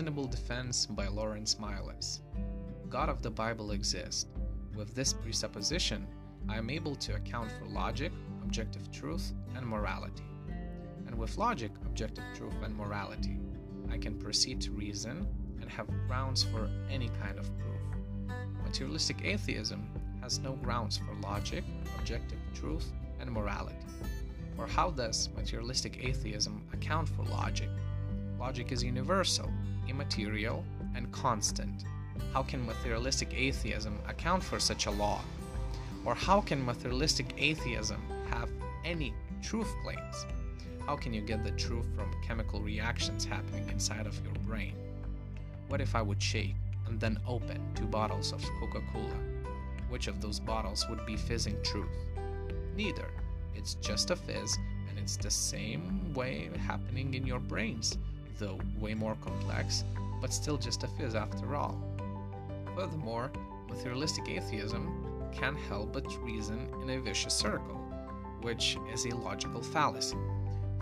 Reasonable Defense by Lawrence Miles. God of the Bible exists. With this presupposition, I am able to account for logic, objective truth, and morality. And with logic, objective truth, and morality, I can proceed to reason and have grounds for any kind of proof. Materialistic atheism has no grounds for logic, objective truth, and morality. For how does materialistic atheism account for logic? Logic is universal, immaterial, and constant. How can materialistic atheism account for such a law? Or how can materialistic atheism have any truth claims? How can you get the truth from chemical reactions happening inside of your brain? What if I would shake and then open two bottles of Coca Cola? Which of those bottles would be fizzing truth? Neither. It's just a fizz, and it's the same way happening in your brains, though way more complex, but still just a fizz after all. Furthermore, materialistic atheism can't help but reason in a vicious circle, which is a logical fallacy.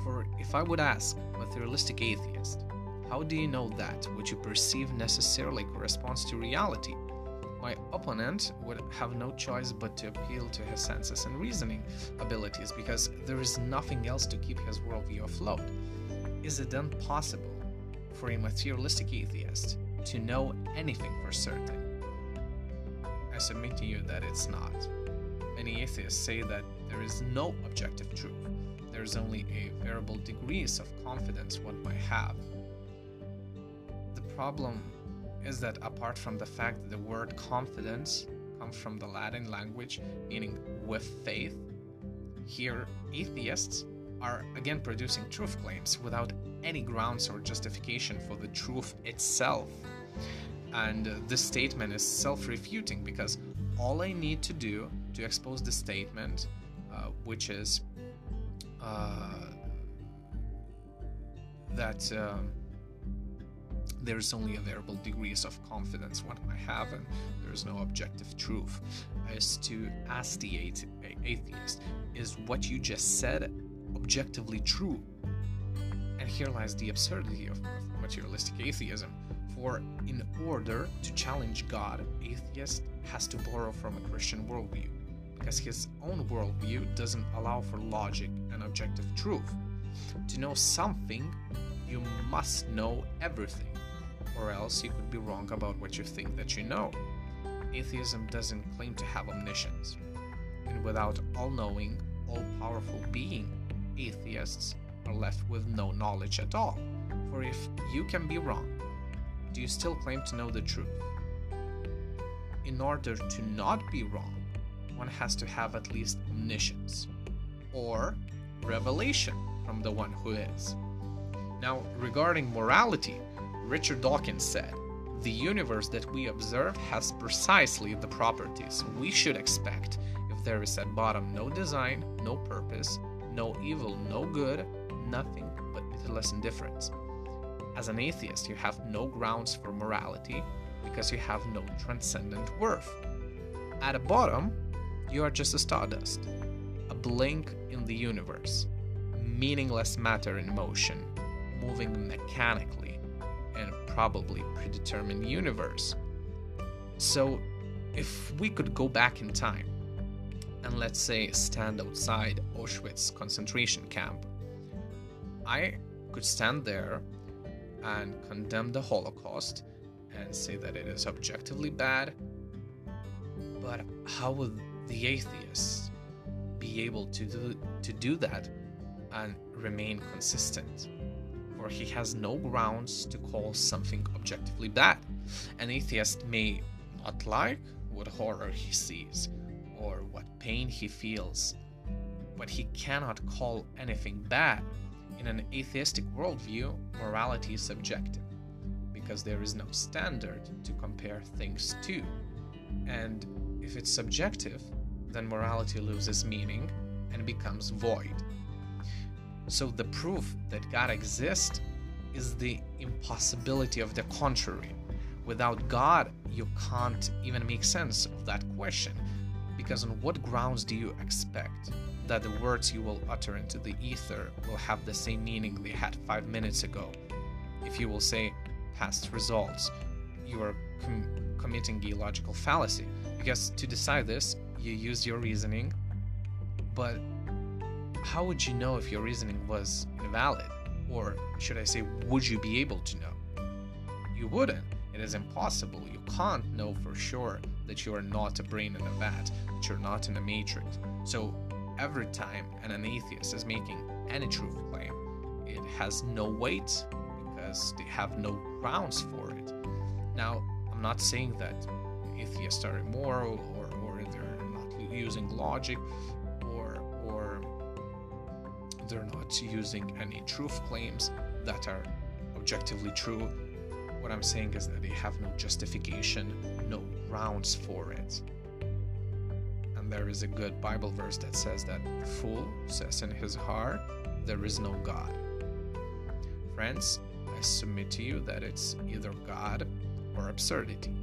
For if I would ask materialistic atheist, how do you know that what you perceive necessarily corresponds to reality? My opponent would have no choice but to appeal to his senses and reasoning abilities because there is nothing else to keep his worldview afloat. Is it then possible for a materialistic atheist to know anything for certain? I submit to you that it's not. Many atheists say that there is no objective truth. There is only a variable degrees of confidence one might have. The problem is that apart from the fact that the word confidence comes from the Latin language meaning with faith, here atheists are again producing truth claims without any grounds or justification for the truth itself. And this statement is self refuting because all I need to do to expose the statement, uh, which is uh, that um, there's only a variable degrees of confidence one might have, and there's no objective truth, is to ask the atheist, is what you just said objectively true? And here lies the absurdity of materialistic atheism for in order to challenge God, atheist has to borrow from a Christian worldview, because his own worldview doesn't allow for logic and objective truth. To know something, you must know everything, or else you could be wrong about what you think that you know. Atheism doesn't claim to have omniscience, and without all knowing, all powerful being, atheists are left with no knowledge at all. For if you can be wrong, do you still claim to know the truth? In order to not be wrong, one has to have at least omniscience or revelation from the one who is. Now, regarding morality, Richard Dawkins said, The universe that we observe has precisely the properties we should expect if there is at bottom no design, no purpose, no evil, no good, nothing but pitiless indifference. As an atheist, you have no grounds for morality because you have no transcendent worth. At the bottom, you are just a stardust, a blink in the universe, meaningless matter in motion, moving mechanically in a probably predetermined universe. So, if we could go back in time and let's say stand outside Auschwitz concentration camp, I could stand there and condemn the Holocaust and say that it is objectively bad. But how would the atheist be able to do, to do that and remain consistent? For he has no grounds to call something objectively bad. An atheist may not like what horror he sees what pain he feels, but he cannot call anything bad in an atheistic worldview, morality is subjective because there is no standard to compare things to. And if it's subjective, then morality loses meaning and becomes void. So the proof that God exists is the impossibility of the contrary. Without God, you can't even make sense of that question. Because on what grounds do you expect that the words you will utter into the ether will have the same meaning they had five minutes ago. If you will say, past results. You are com- committing a logical fallacy because to decide this, you use your reasoning, but how would you know if your reasoning was invalid? Or should I say, would you be able to know? You wouldn't. It is impossible. You can't know for sure that you are not a brain in a vat, that you're not in a matrix. So every time an atheist is making any truth claim, it has no weight because they have no grounds for it. Now, I'm not saying that atheists are immoral or, or they're not using logic or or they're not using any truth claims that are objectively true. What I'm saying is that they have no justification, no grounds for it. And there is a good Bible verse that says that the fool says in his heart, There is no God. Friends, I submit to you that it's either God or absurdity.